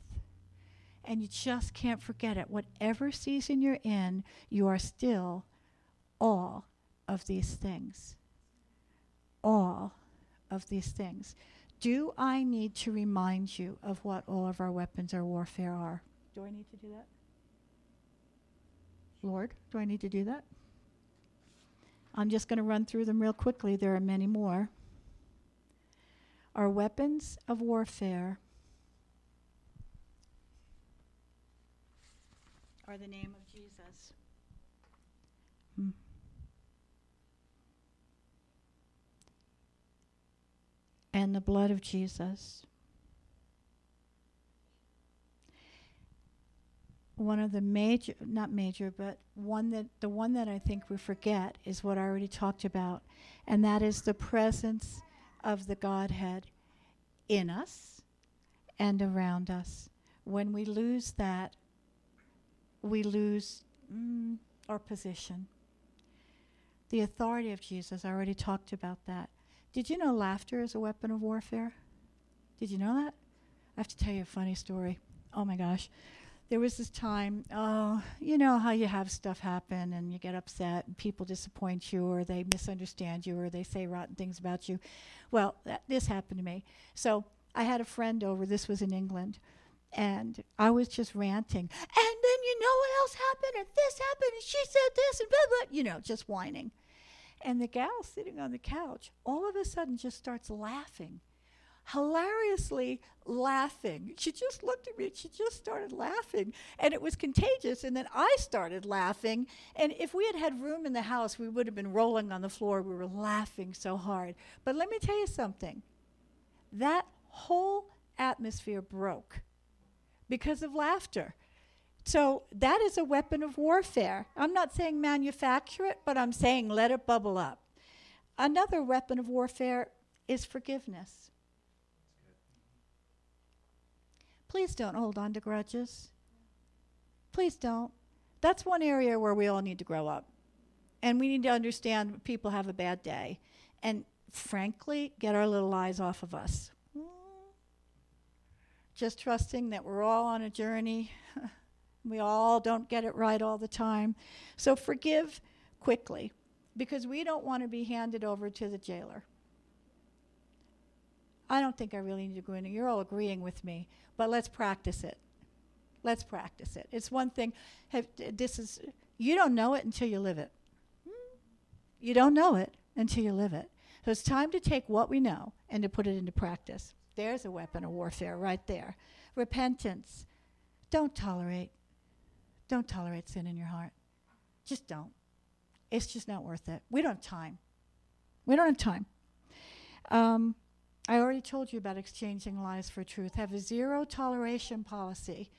And you just can't forget it. Whatever season you're in, you are still all of these things. All of these things. Do I need to remind you of what all of our weapons of warfare are? Do I need to do that? Lord, do I need to do that? I'm just going to run through them real quickly. There are many more. Our weapons of warfare are the name of Jesus. Hmm. And the blood of Jesus. One of the major, not major, but one that the one that I think we forget is what I already talked about, and that is the presence of the Godhead in us and around us. When we lose that, we lose mm, our position. The authority of Jesus, I already talked about that. Did you know laughter is a weapon of warfare? Did you know that? I have to tell you a funny story. Oh my gosh. There was this time, oh, you know how you have stuff happen and you get upset and people disappoint you or they misunderstand you or they say rotten things about you. Well, that, this happened to me. So I had a friend over, this was in England, and I was just ranting. And then you know what else happened, and this happened, and she said this, and blah, blah, you know, just whining. And the gal sitting on the couch all of a sudden just starts laughing, hilariously laughing. She just looked at me and she just started laughing. And it was contagious. And then I started laughing. And if we had had room in the house, we would have been rolling on the floor. We were laughing so hard. But let me tell you something that whole atmosphere broke because of laughter. So that is a weapon of warfare. I'm not saying manufacture it, but I'm saying let it bubble up. Another weapon of warfare is forgiveness. Please don't hold on to grudges. Please don't. That's one area where we all need to grow up. And we need to understand people have a bad day. And frankly, get our little eyes off of us hmm. just trusting that we're all on a journey. we all don't get it right all the time. So forgive quickly because we don't want to be handed over to the jailer. I don't think I really need to go into you're all agreeing with me, but let's practice it. Let's practice it. It's one thing have, this is you don't know it until you live it. Hmm? You don't know it until you live it. So it's time to take what we know and to put it into practice. There's a weapon of warfare right there. Repentance. Don't tolerate. Don't tolerate sin in your heart. Just don't. It's just not worth it. We don't have time. We don't have time. Um, I already told you about exchanging lies for truth. Have a zero toleration policy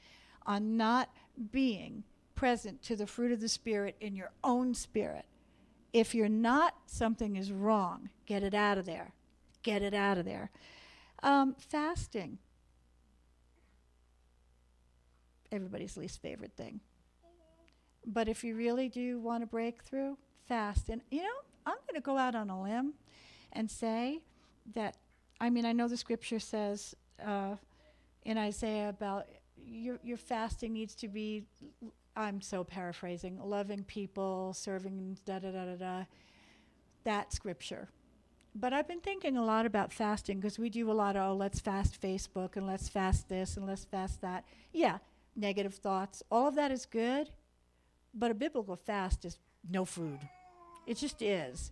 on not being present to the fruit of the Spirit in your own spirit. If you're not, something is wrong. Get it out of there. Get it out of there. Um, fasting. Everybody's least favorite thing. But if you really do want a breakthrough, fast. And, you know, I'm going to go out on a limb and say that, I mean, I know the scripture says uh, in Isaiah about your, your fasting needs to be, I'm so paraphrasing, loving people, serving, da da da da da. That scripture but I've been thinking a lot about fasting because we do a lot of, oh, let's fast Facebook and let's fast this and let's fast that. Yeah, negative thoughts. All of that is good, but a biblical fast is no food. It just is.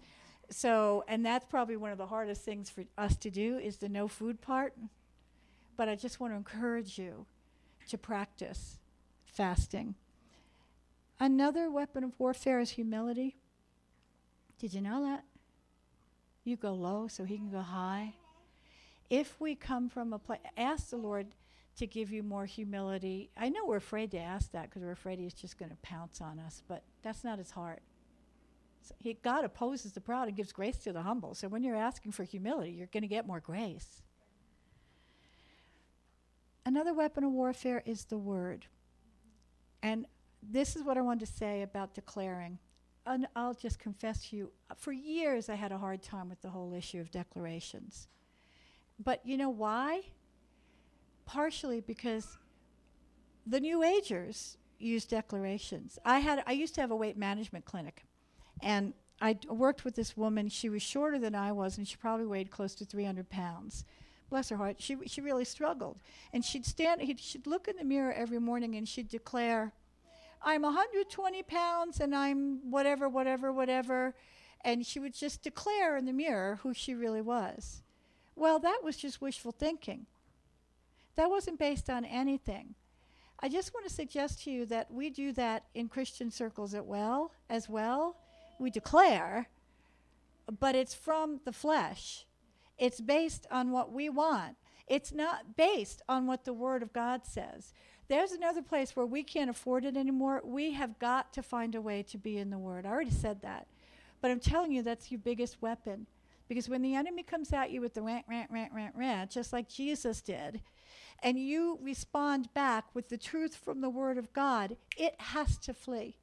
So, and that's probably one of the hardest things for us to do is the no food part. But I just want to encourage you to practice fasting. Another weapon of warfare is humility. Did you know that? You go low so he can go high. If we come from a place, ask the Lord to give you more humility. I know we're afraid to ask that because we're afraid he's just going to pounce on us, but that's not his heart. So he, God opposes the proud and gives grace to the humble. So when you're asking for humility, you're going to get more grace. Another weapon of warfare is the word. And this is what I wanted to say about declaring and I'll just confess to you, uh, for years I had a hard time with the whole issue of declarations. But you know why? Partially because the New Agers use declarations. I had I used to have a weight management clinic, and I worked with this woman. She was shorter than I was, and she probably weighed close to 300 pounds. Bless her heart, she she really struggled. And she'd stand, she'd look in the mirror every morning, and she'd declare, I'm 120 pounds and I'm whatever, whatever, whatever. And she would just declare in the mirror who she really was. Well, that was just wishful thinking. That wasn't based on anything. I just want to suggest to you that we do that in Christian circles as well, as well. We declare, but it's from the flesh. It's based on what we want. It's not based on what the Word of God says. There's another place where we can't afford it anymore. We have got to find a way to be in the Word. I already said that. But I'm telling you, that's your biggest weapon. Because when the enemy comes at you with the rant, rant, rant, rant, rant, just like Jesus did, and you respond back with the truth from the Word of God, it has to flee.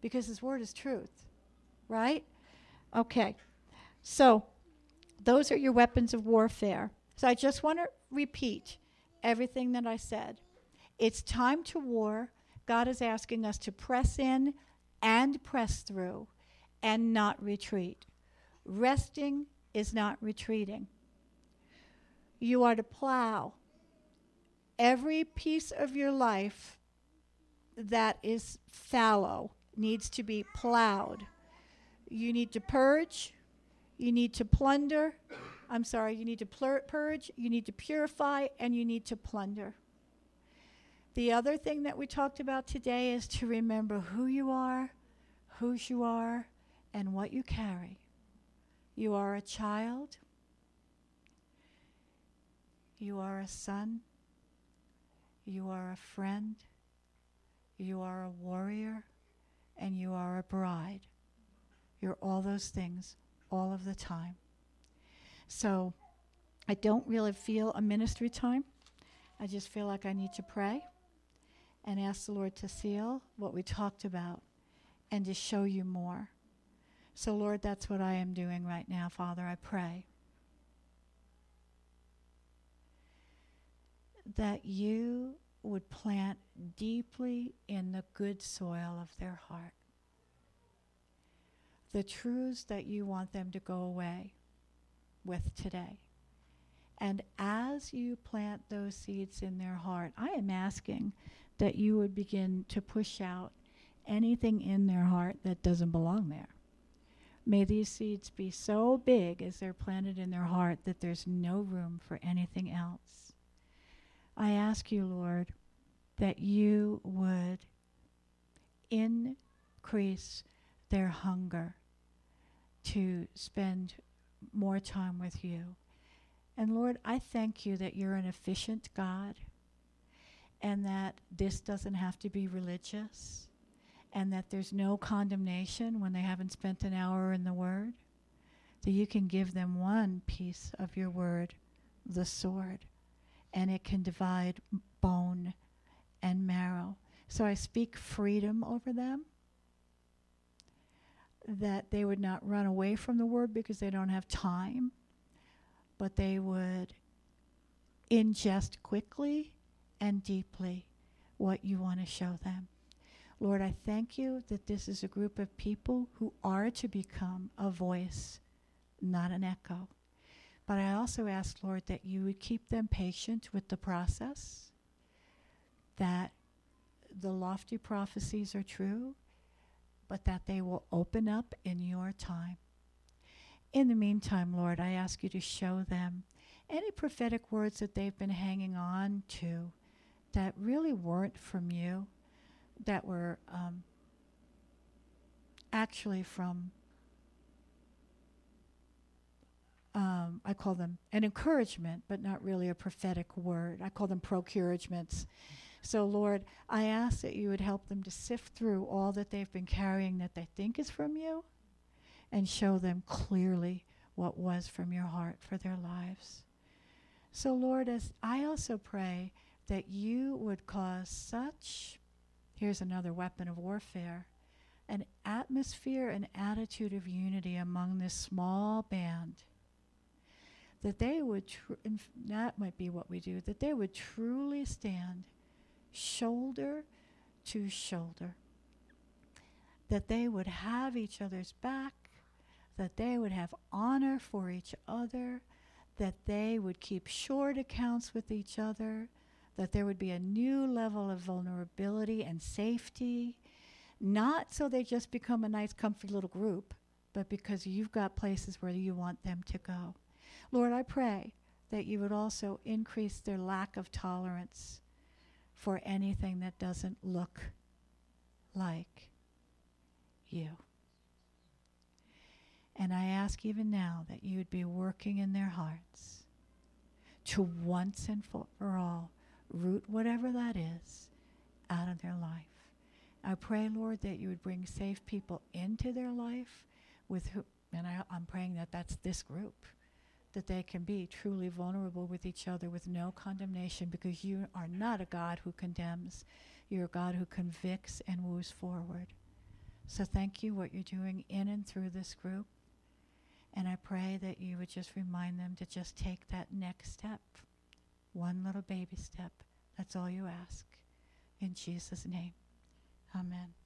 Because His Word is truth. Right? Okay. So, those are your weapons of warfare. So I just want to repeat everything that I said. It's time to war. God is asking us to press in and press through and not retreat. Resting is not retreating. You are to plow. Every piece of your life that is fallow needs to be plowed. You need to purge, you need to plunder. I'm sorry, you need to plur- purge, you need to purify, and you need to plunder. The other thing that we talked about today is to remember who you are, whose you are, and what you carry. You are a child, you are a son, you are a friend, you are a warrior, and you are a bride. You're all those things all of the time. So I don't really feel a ministry time. I just feel like I need to pray and ask the Lord to seal what we talked about and to show you more. So, Lord, that's what I am doing right now, Father. I pray that you would plant deeply in the good soil of their heart the truths that you want them to go away with today. And as you plant those seeds in their heart, I am asking that you would begin to push out anything in their heart that doesn't belong there. May these seeds be so big as they're planted in their heart that there's no room for anything else. I ask you, Lord, that you would increase their hunger to spend more time with you. And Lord, I thank you that you're an efficient God and that this doesn't have to be religious and that there's no condemnation when they haven't spent an hour in the Word. That you can give them one piece of your Word, the sword, and it can divide bone and marrow. So I speak freedom over them that they would not run away from the word because they don't have time, but they would ingest quickly and deeply what you want to show them. Lord, I thank you that this is a group of people who are to become a voice, not an echo. But I also ask, Lord, that you would keep them patient with the process, that the lofty prophecies are true, but that they will open up in your time. In the meantime, Lord, I ask you to show them any prophetic words that they've been hanging on to that really weren't from you, that were um, actually from, um, I call them an encouragement, but not really a prophetic word. I call them procuragements. So, Lord, I ask that you would help them to sift through all that they've been carrying that they think is from you and show them clearly what was from your heart for their lives. So, Lord, as I also pray that you would cause such, here's another weapon of warfare, an atmosphere and attitude of unity among this small band that they would, tr- that might be what we do, that they would truly stand shoulder to shoulder. That they would have each other's back, that they would have honor for each other, that they would keep short accounts with each other, that there would be a new level of vulnerability and safety, not so they just become a nice, comfy little group, but because you've got places where you want them to go. Lord, I pray that you would also increase their lack of tolerance for anything that doesn't look like you. And I ask even now that you would be working in their hearts to once and for all root whatever that is out of their life. I pray, Lord, that you would bring safe people into their life with who, and I, I'm praying that that's this group, that they can be truly vulnerable with each other with no condemnation because you are not a God who condemns. You're a God who convicts and moves forward. So thank you what you're doing in and through this group. And I pray that you would just remind them to just take that next step, one little baby step. That's all you ask. In Jesus' name, amen.